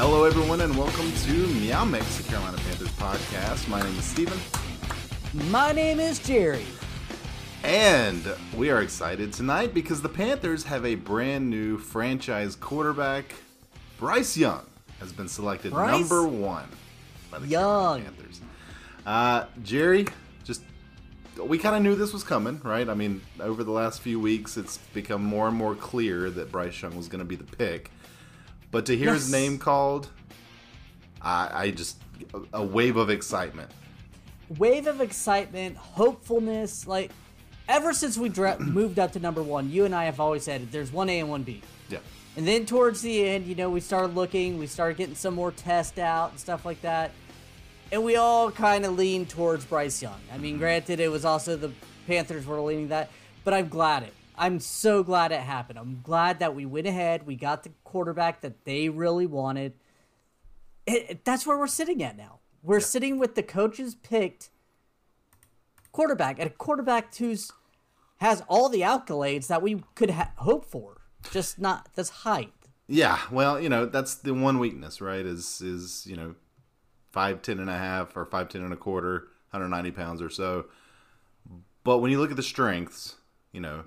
Hello, everyone, and welcome to Meow Mix, the Carolina Panthers podcast. My name is Steven, My name is Jerry. and we are excited tonight because the Panthers have a brand new franchise quarterback. Bryce Young has been selected Bryce number one by the Young. Carolina Panthers. Uh, Jerry, just we kind of knew this was coming, right? I mean, over the last few weeks, it's become more and more clear that Bryce Young was going to be the pick. But to hear his name called, I, I just a wave of excitement. Wave of excitement, hopefulness. Like, ever since we dra- moved up to number one, you and I have always said there's one A and one B. Yeah, And then towards the end, you know, we started looking, we started getting some more tests out and stuff like that. And we all kind of leaned towards Bryce Young. I mean, mm-hmm. granted, it was also the Panthers were leaning that, but I'm glad it. I'm so glad it happened. I'm glad that we went ahead, we got the quarterback that they really wanted. It, it- that's where we're sitting at now. We're sitting with the coaches picked quarterback, and a quarterback who's has all the accolades that we could ha- hope for, just not this height. yeah. Well, you know that's the one weakness, right? Is is you know five ten and a half or five ten and a quarter, 190 pounds or so. But when you look at the strengths, you know,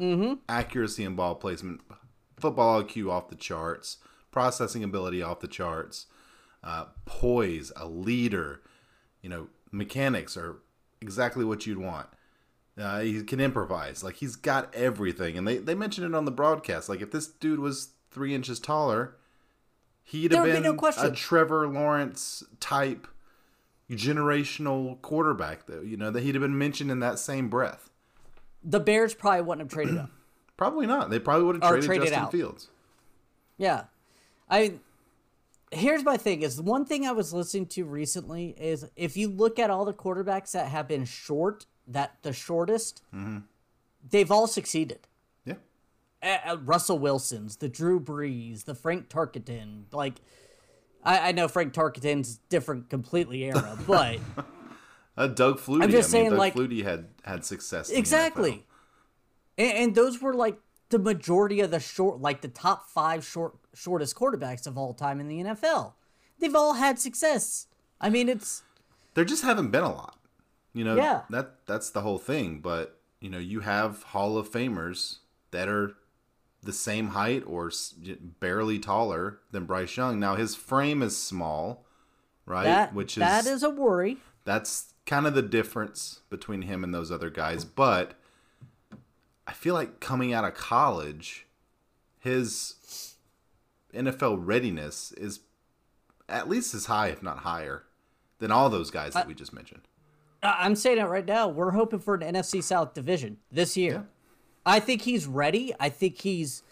accuracy and ball placement, football IQ off the charts, processing ability off the charts, uh, poise, a leader, you know, mechanics are exactly what you'd want. Uh, he can improvise. Like he's got everything, and they they mentioned it on the broadcast. Like if this dude was three inches taller, he'd There have would be been no a. Trevor Lawrence type generational quarterback. Though you know that he'd have been mentioned in that same breath. The Bears probably wouldn't have traded up. Probably not. They probably would have traded, traded Justin out. Fields. Yeah, I. Here's my thing: is one thing I was listening to recently is if you look at all the quarterbacks that have been short, that the shortest, they've all succeeded. Yeah. uh, Russell Wilson's, the Drew Brees, the Frank Tarkenton. Like, I, I know Frank Tarkenton's different, completely era, but Uh, Doug Flutie. I'm just I mean, saying, Doug like- Flutie had had success. in the NFL. exactly. And, and those were like the majority of the short, like the top five short, shortest quarterbacks of all time in the NFL. They've all had success. I mean, it's There just haven't been a lot. You know, Yeah. that that's the whole thing. But you know, you have Hall of Famers that are the same height or barely taller than Bryce Young. Now his frame is small, right? that. Which is that is a worry. that's kind of the difference between him and those other guys. But I feel like coming out of college, his NFL readiness is at least as high, if not higher, than all those guys that we just mentioned. I- I'm saying it right now. We're hoping for an NFC South division this year. Yeah. I think he's ready. I think he's.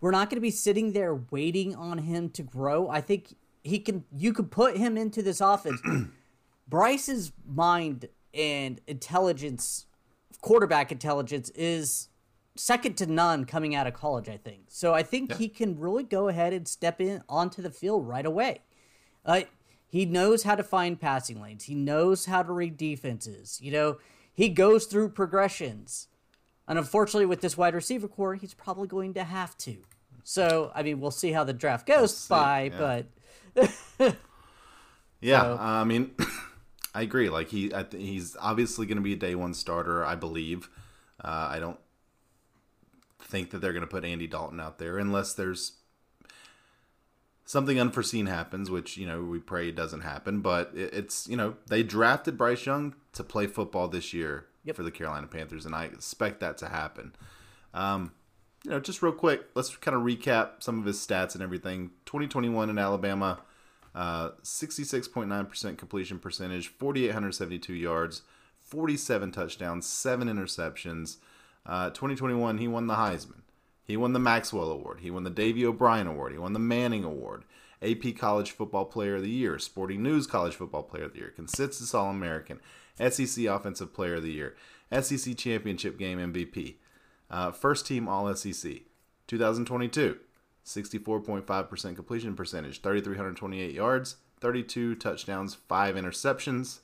We're not going to be sitting there waiting on him to grow. I think he can. You can put him into this offense. Bryce's mind and intelligence, quarterback intelligence, is second to none coming out of college. I think so. I think he can really go ahead and step in onto the field right away. Uh, he knows how to find passing lanes. He knows how to read defenses. You know, he goes through progressions. And unfortunately, with this wide receiver corps, he's probably going to have to. So, I mean, we'll see how the draft goes by, yeah. but Yeah, So- I mean, I agree. Like he, I th- he's obviously going to be a day one starter. I believe. Uh, I don't think that they're going to put Andy Dalton out there unless there's something unforeseen happens, which you know we pray doesn't happen. But it, it's you know they drafted Bryce Young to play football this year Yep. for the Carolina Panthers, and I expect that to happen. Um, you know, just real quick, let's kind of recap some of his stats and everything. 2021 in Alabama, uh, 66.9% completion percentage, 4,872 yards, 47 touchdowns, seven interceptions. Uh, 2021, he won the Heisman. He won the Maxwell Award. He won the Davy O'Brien Award. He won the Manning Award. AP College Football Player of the Year, Sporting News College Football Player of the Year, Consensus All American, SEC Offensive Player of the Year, SEC Championship Game MVP, uh, First Team All SEC. 2022, 64.5% completion percentage, 3,328 yards, 32 touchdowns, 5 interceptions.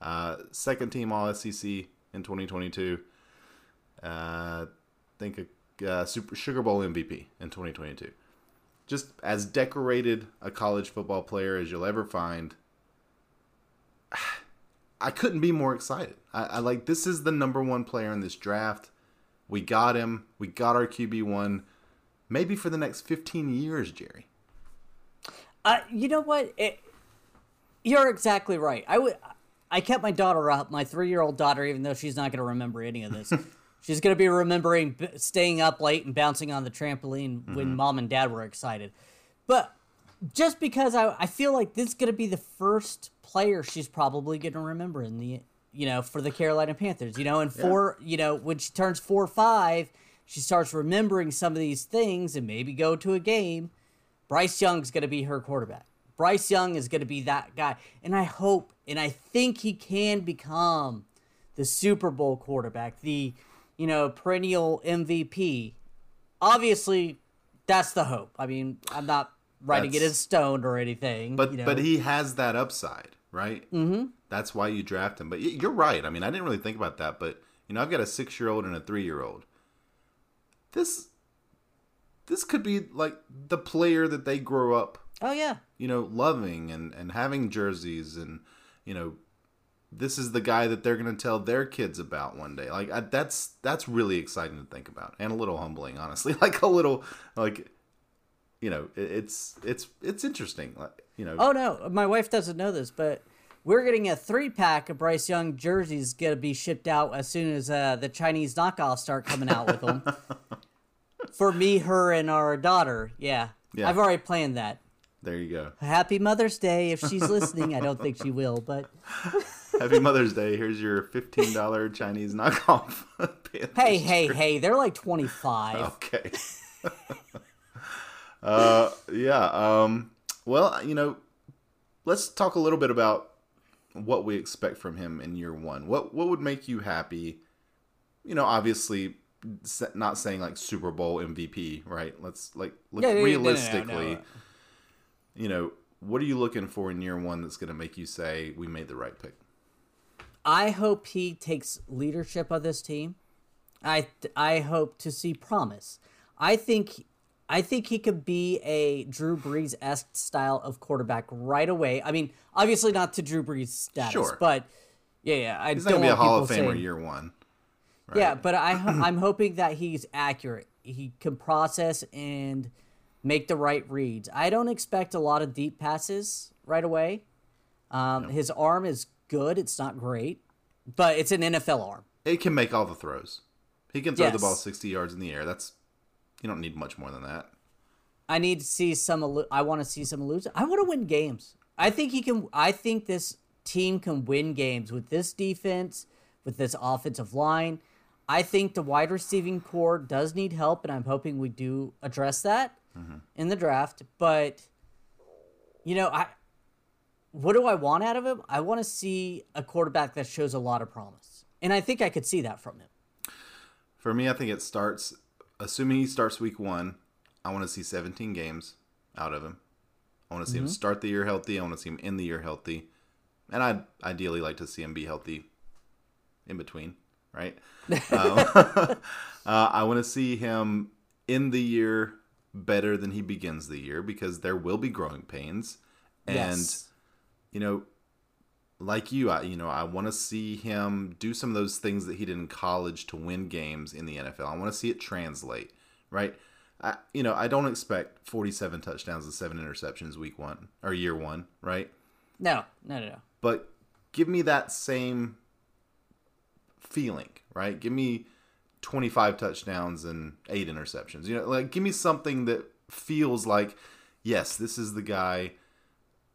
Uh, second Team All SEC in 2022. Uh, think a uh, Super Sugar Bowl MVP in 2022. just as decorated a college football player as you'll ever find. I couldn't be more excited. I, I like this is the number one player in this draft. We got him. We got our QB one. Maybe for the next fifteen years, Jerry. Uh, you know what? It, you're exactly right. I would. I kept my daughter up, my three-year-old daughter, even though she's not going to remember any of this. she's going to be remembering b- staying up late and bouncing on the trampoline mm-hmm. when mom and dad were excited. But just because I, I feel like this is going to be the first player she's probably going to remember in the you know for the Carolina Panthers. You know, and four, yeah. you know, when she turns four or five, she starts remembering some of these things and maybe go to a game. Bryce Young's going to be her quarterback. Bryce Young is going to be that guy. And I hope and I think he can become the Super Bowl quarterback, the, you know, perennial MVP. Obviously, that's the hope. I mean, I'm not writing that's, it in stone or anything. But you know. but he has that upside, right? Mm-hmm. That's why you draft him. But you're right. I mean, I didn't really think about that, but you know, I've got a six year old and a three year old. This this could be like the player that they grow up oh yeah. you know loving and and having jerseys and you know this is the guy that they're going to tell their kids about one day. Like I, that's that's really exciting to think about and a little humbling honestly. Like a little like you know it, it's it's it's interesting like you know. Oh no. My wife doesn't know this but we're getting a three pack of Bryce Young jerseys going to be shipped out as soon as uh, the Chinese knockoffs start coming out with them. for me, her, and our daughter. Yeah. yeah. I've already planned that. There you go. Happy Mother's Day if she's listening. I don't think she will, but Happy Mother's Day. Here's your fifteen dollar Chinese knockoff. hey, hey, hey! They're like twenty five. Okay. uh, yeah. Um. Well, you know, let's talk a little bit about what we expect from him in year one. What What would make you happy? You know, obviously, not saying like Super Bowl MVP, right? Let's like look yeah, realistically. No, no, no, you know, what are you looking for in year one that's going to make you say we made the right pick? I hope he takes leadership of this team. I I hope to see promise. I think I think he could be a Drew Brees esque style of quarterback right away. I mean, obviously not to Drew Brees status, sure. but yeah, yeah. I he's not gonna be a Hall of Famer saying, year one. Right? Yeah, but I I'm hoping that he's accurate. He can process and make the right reads. I don't expect a lot of deep passes right away. Um, no. His arm is good. It's not great, but it's an NFL arm. It can make all the throws. He can throw yes. the ball 60 yards in the air. That's you don't need much more than that. I need to see some. I want to see some lose. I want to win games. I think he can. I think this team can win games with this defense, with this offensive line. I think the wide receiving corps does need help, and I'm hoping we do address that mm-hmm. in the draft. But you know, I what do I want out of him? I want to see a quarterback that shows a lot of promise, and I think I could see that from him. For me, I think it starts assuming he starts week one. I want to see 17 games out of him. I want to see mm-hmm. him start the year healthy. I want to see him end the year healthy, and I'd ideally like to see him be healthy in between right? um, uh, I want to see him in the year better than he begins the year because there will be growing pains, and yes. you know, like you, I you know I want to see him do some of those things that he did in college to win games in the NFL. I want to see it translate, right? I, you know, I don't expect 47 touchdowns and seven interceptions week one or year one, right? No, no, no, no. But give me that same feeling, right? Give me 25 touchdowns and eight interceptions. You know, like give me something that feels like, yes, this is the guy.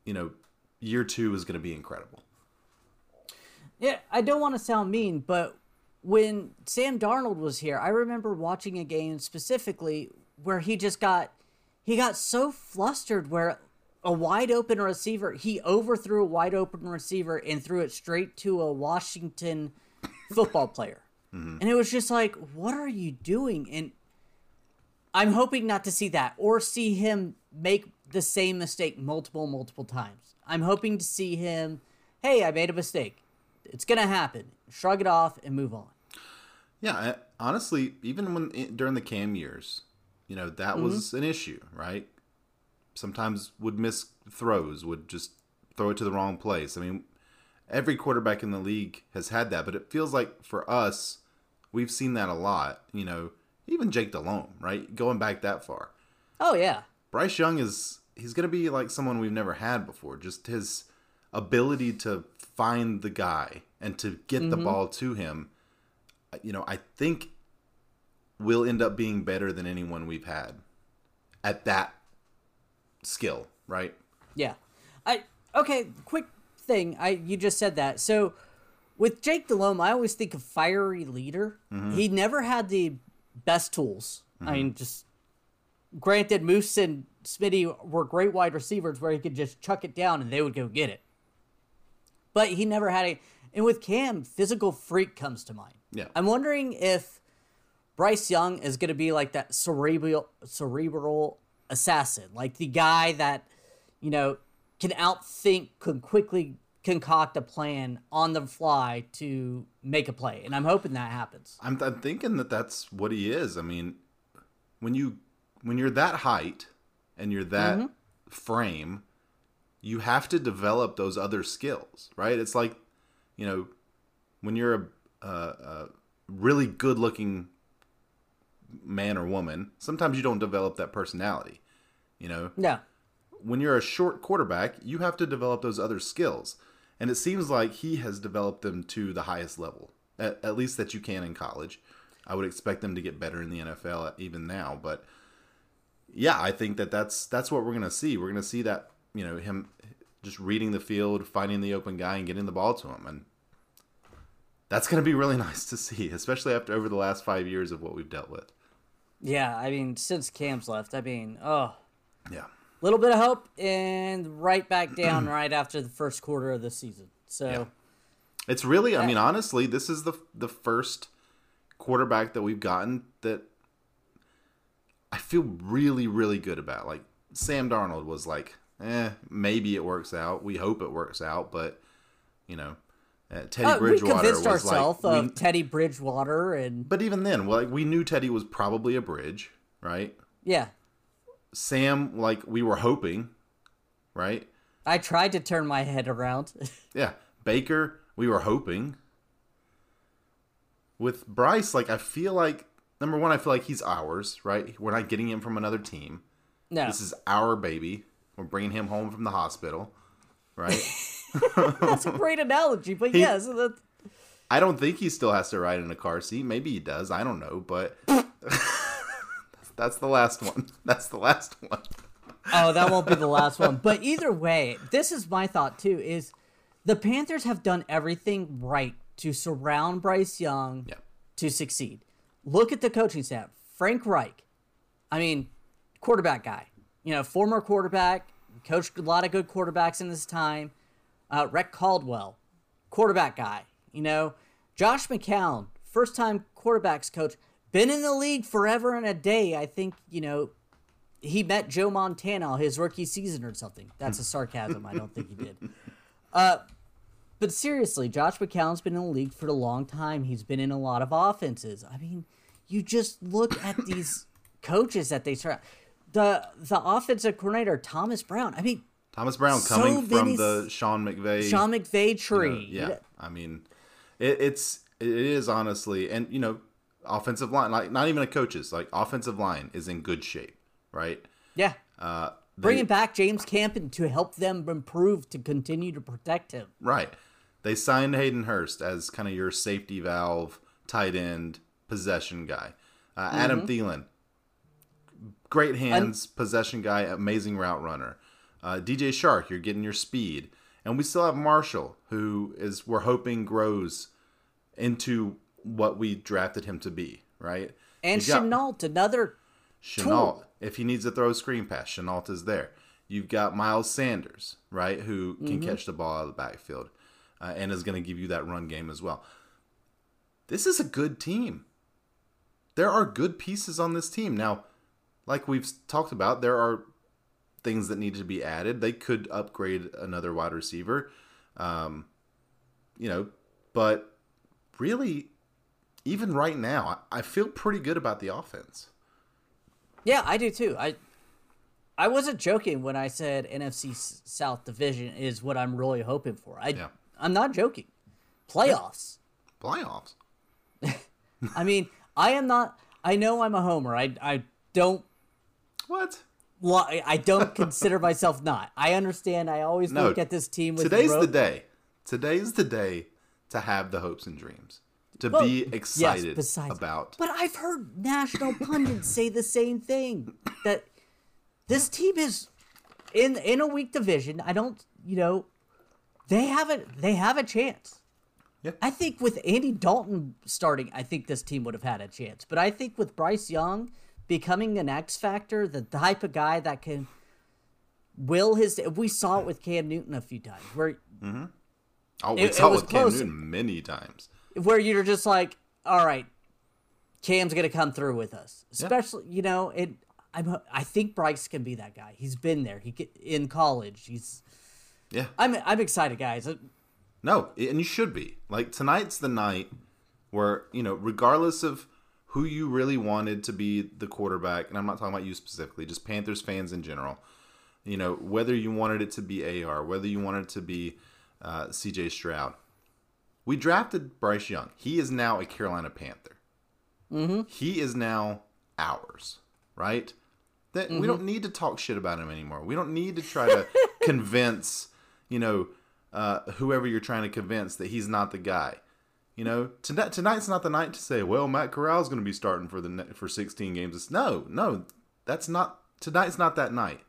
You know, year two is going to be incredible. Yeah, I don't want to sound mean, but when Sam Darnold was here, I remember watching a game specifically where he just got he got so flustered where a wide open receiver he overthrew a wide open receiver and threw it straight to a Washington football player. Mm-hmm. And it was just like, what are you doing? And I'm hoping not to see that or see him make the same mistake multiple, multiple times. I'm hoping to see him, hey, I made a mistake. It's going to happen. Shrug it off and move on. Yeah, honestly, even when during the Cam years, you know, that mm-hmm. was an issue, right? sometimes would miss throws, would just throw it to the wrong place. I mean, every quarterback in the league has had that, but it feels like for us, we've seen that a lot. You know, even Jake Delhomme, right? Going back that far. Oh yeah. Bryce Young is he's going to be like someone we've never had before. Just his ability to find the guy and to get mm-hmm. the ball to him. You know, I think will end up being better than anyone we've had at that skill, right? Yeah. I okay, quick thing. I you just said that. So with Jake Delhomme, I always think of fiery leader. Mm-hmm. He never had the best tools. Mm-hmm. I mean, just granted, Moose and Smitty were great wide receivers where he could just chuck it down and they would go get it. But he never had a. And with Cam, physical freak comes to mind. Yeah. I'm wondering if Bryce Young is going to be like that cerebral cerebral assassin, like the guy that you know can outthink, can quickly concoct a plan on the fly to make a play, and I'm hoping that happens. I'm, I'm thinking that that's what he is. I mean, when you when you're that height and you're that mm-hmm. frame, you have to develop those other skills, right? It's like, you know, when you're a, a, a really good looking man or woman, sometimes you don't develop that personality. You know? Yeah. When you're a short quarterback, you have to develop those other skills. And it seems like he has developed them to the highest level, at, at least that you can in college. I would expect them to get better in the NFL even now, but yeah, I think that that's that's what we're going to see. We're going to see that, you know, him just reading the field, finding the open guy and getting the ball to him and that's going to be really nice to see, especially after over the last 5 years of what we've dealt with. Yeah, I mean, since Cam's left, I mean, oh. Yeah. Little bit of hope and right back down right after the first quarter of the season. So yeah. It's really, I mean, honestly, this is the the first quarterback that we've gotten that I feel really, really good about. Like Sam Darnold was like, eh, maybe it works out. We hope it works out, but you know, uh, Teddy uh, Bridgewater we convinced ourselves like, of we, Teddy Bridgewater, and but even then, well, like we knew Teddy was probably a bridge, right? Yeah. Sam, like we were hoping, right? I tried to turn my head around. yeah, Baker, we were hoping. With Bryce, like I feel like number one, I feel like he's ours, right? We're not getting him from another team. No, this is our baby. We're bringing him home from the hospital, right? That's a great analogy, but he, yes. I don't think he still has to ride in a car seat. Maybe he does. I don't know, but that's the last one. That's the last one. oh, that won't be the last one. But either way, this is my thought too: is the Panthers have done everything right to surround Bryce Young yeah. to succeed. Look at the coaching staff. Frank Reich, I mean, quarterback guy. You know, former quarterback, coached a lot of good quarterbacks in his time uh, Rick Caldwell, quarterback guy. You know, Josh McCown, first time quarterbacks coach, been in the league forever and a day. I think, you know, he met Joe Montana his rookie season or something. That's a sarcasm. I don't think he did. Uh, but seriously, Josh McCown's been in the league for a long time. He's been in a lot of offenses. I mean, you just look at these coaches that they start. The the offensive coordinator Thomas Brown. I mean, Thomas Brown coming so from the Sean McVay Sean McVay tree. You know, yeah, I mean, it, it's it is honestly, and you know, offensive line, like not even a coach's, like offensive line is in good shape, right? Yeah. Uh, they, Bringing back James Campen to help them improve to continue to protect him. Right. They signed Hayden Hurst as kind of your safety valve, tight end, possession guy. Uh, mm-hmm. Adam Thielen, great hands, possession guy, amazing route runner. Uh, DJ Chark, you're getting your speed, and we still have Marshall, who is we're hoping grows into what we drafted him to be, right? And Shenault, another Shenault, tool. if he needs to throw a screen pass, Shenault is there. You've got Miles Sanders, right, who can mm-hmm. catch the ball out of the backfield uh, and is going to give you that run game as well. This is a good team. There are good pieces on this team. Now, like we've talked about, there are things that need to be added. They could upgrade another wide receiver, um, you know, but really, even right now, I feel pretty good about the offense. Yeah, I do too. I I wasn't joking when I said NFC South Division is what I'm really hoping for. I Yeah. I'm not joking. Playoffs. Playoffs. I mean, I am not. I know I'm a homer. I I don't. What? Well, I don't consider myself not. I understand. I always No, look at this team with Today's the day. Today's the day to have the hopes and dreams. To Well, be yes, excited besides- about. But I've heard national pundits say the same thing that this team is in in a weak division. I don't, you know, they have a they have a chance. Yeah. I think with Andy Dalton starting, I think this team would have had a chance. But I think with Bryce Young becoming an X factor, the type of guy that can will his we saw it with Cam Newton a few times where mm-hmm. Oh, we It- saw it it with Cam. Newton many times. where you're just like, all right, Cam's gonna come through with us. Especially, you know, it. I'm. I think Bryce can be that guy. He's been there. He in college. He's. Yeah. I'm. I'm excited, guys. No, and you should be. Like tonight's the night where, you know, regardless of who you really wanted to be the quarterback, and I'm not talking about you specifically, just Panthers fans in general, you know, whether you wanted it to be AR, whether you wanted it to be uh, CJ Stroud, we drafted Bryce Young. He is now a Carolina Panther. Mm-hmm. He is now ours, right? That we don't need to talk shit about him anymore. We don't need to try to convince, you know, uh, whoever you're trying to convince that he's not the guy. You know, tonight tonight's not the night to say, well, Matt Corral's going to be starting for the for 16 games. It's, no, no, that's not tonight's not that night.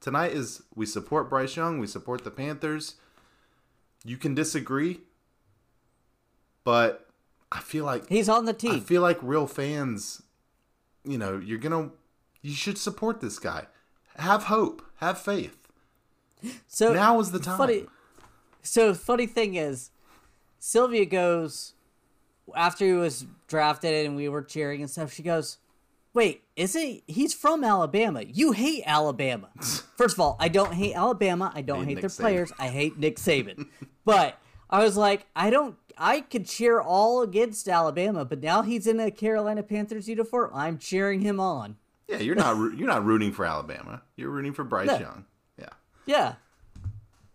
Tonight is we support Bryce Young, we support the Panthers. You can disagree, but I feel like he's on the team. I feel like real fans, you know, you're gonna, you should support this guy. Have hope. Have faith. so Now is the time. Funny. So funny thing is, Sylvia goes after he was drafted and we were cheering and stuff. She goes, "Wait, isn't he's from Alabama? You hate Alabama." First of all, I don't hate Alabama. I don't Hate hate their Saban. players. I hate Nick Saban. but I was like, I don't. I could cheer all against Alabama, but now he's in a Carolina Panthers uniform. I'm cheering him on. Yeah, you're not you're not rooting for Alabama. You're rooting for Bryce No. Young. Yeah. Yeah,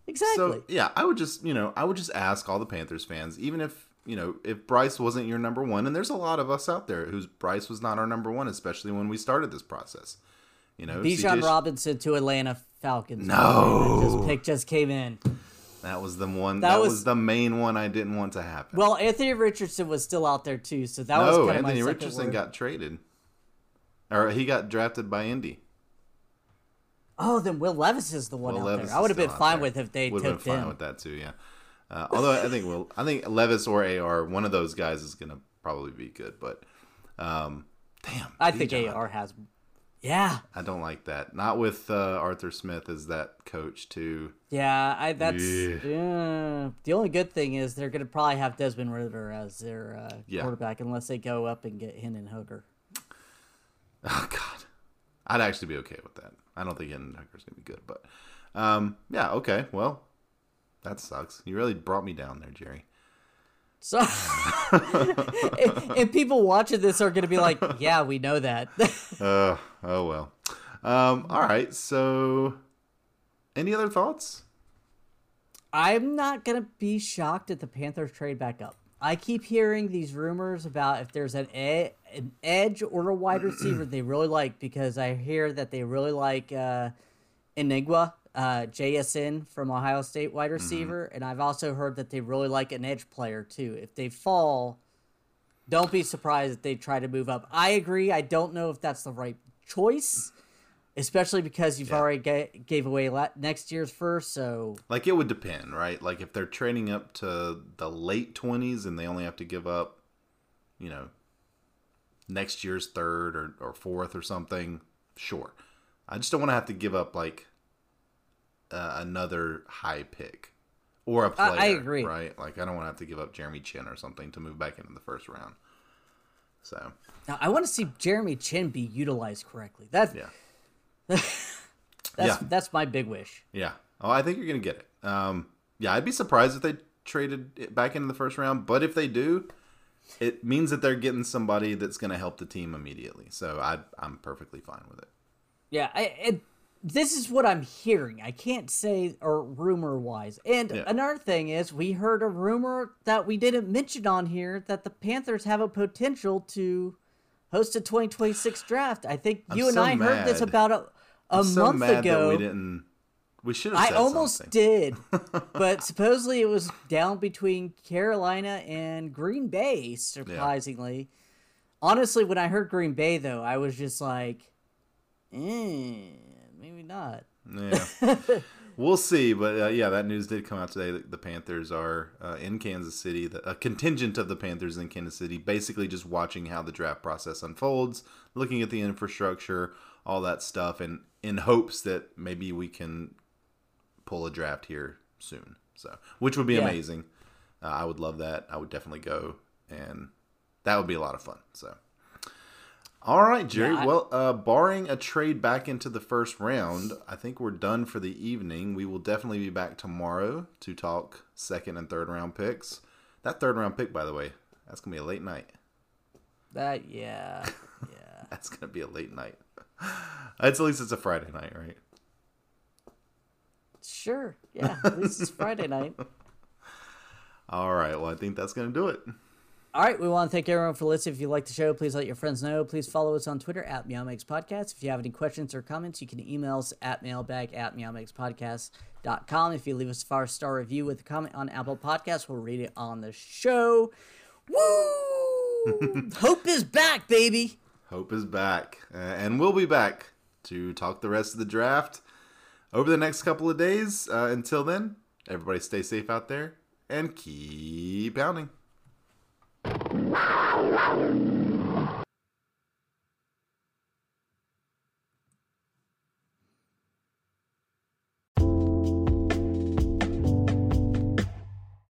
exactly. So yeah, I would just you know I would just ask all the Panthers fans, even if you know if Bryce wasn't your number one, and there's a lot of us out there whose Bryce was not our number one, especially when we started this process. You know, Bijan CJ Robinson to Atlanta Falcons. No. That just pick just came in. that was the one. That That, was- was, the main one I didn't want to happen. Well, Anthony Richardson was still out there too, so that was no, kind of Anthony Richardson got traded, or he got drafted by Indy. Oh, then Will Levis is the one Will out Levis there. I would have been fine there. with if they Would have took been fine him. with that too. Yeah. Uh, although I think Will, I think Levis or AR, one of those guys is gonna probably be good. But um, damn, I think. AR has. Yeah, I don't like that. Not with uh, Arthur Smith as that coach too. yeah. I that's Yeah. yeah. The only good thing is they're gonna probably have Desmond Ridder as their uh, Yeah. quarterback unless they go up and get Hendon Hooker. Oh God, I'd actually be okay with that. I don't think Hendon Hooker's gonna be good, but um, yeah, okay. Well, that sucks. You really brought me down there, Jerry. So, and, and people watching this are gonna be like, "Yeah, we know that." Uh, oh well. Um, all right. So, any other thoughts? I'm not gonna be shocked if the Panthers trade back up. I keep hearing these rumors about if there's an ed- an edge or a wide receiver they really like because I hear that they really like uh, Enigma, uh, JSN from Ohio State wide receiver, and I've also heard that they really like an edge player too. If they fall, don't be surprised if they try to move up. I agree. I don't know if that's the right choice, especially because you've Yeah. already ga- gave away la- next year's first. So Like it would depend, right? Like if they're trading up to the late twenties and they only have to give up, you know, next year's third or, or fourth or something, sure. I just don't want to have to give up like uh, another high pick or a player. I agree. right? Like I don't want to have to give up Jeremy Chinn or something to move back into the first round. So Now I want to see Jeremy Chinn be utilized correctly. That yeah, that's Yeah. that's my big wish. yeah. Oh, I think you're gonna get it. Um, yeah, I'd be surprised if they traded it back into the first round, but if they do, it means that they're getting somebody that's gonna help the team immediately. So I, I'm perfectly fine with it. Yeah, I, it, this is what I'm hearing. I can't say or rumor wise. And Yeah. another thing is, we heard a rumor that we didn't mention on here that the Panthers have a potential to host a 2026 draft. I think I'm you and so I heard this about a, a so month ago. we didn't. We should have. I almost something. did, but supposedly it was down between Carolina and Green Bay. Surprisingly, honestly, when I heard Green Bay, though, I was just like, eh, maybe not. Yeah. we'll see, but uh, yeah, that news did come out today. that The Panthers are uh, in Kansas City. The, a contingent of the Panthers in Kansas City, basically just watching how the draft process unfolds, looking at the infrastructure, all that stuff, and in hopes that maybe we can pull a draft here soon. So, which would be Yeah. amazing. Uh, I would love that. I would definitely go, and that would be a lot of fun. So. All right, Jerry. Yeah, well, uh, barring a trade back into the first round, I think we're done for the evening. We will definitely be back tomorrow to talk second and third round picks. That third round pick, by the way, that's gonna be a late night. That yeah, yeah. That's gonna be a late night. It's at least it's a Friday night, right? Sure, yeah. At least it's Friday night. All right. Well, I think that's gonna do it. All right, we want to thank everyone for listening. If you like the show, please let your friends know. Please follow us on Twitter at Meowmix Podcast. If you have any questions or comments, you can email us at mailbag at meowmixpodcast.com. If you leave us a five star review with a comment on Apple Podcasts, we'll read it on the show. Woo! Hope is back, baby. Hope is back, uh, and we'll be back to talk the rest of the draft over the next couple of days. Uh, until then, everybody stay safe out there and keep pounding. Wow, wow, wow.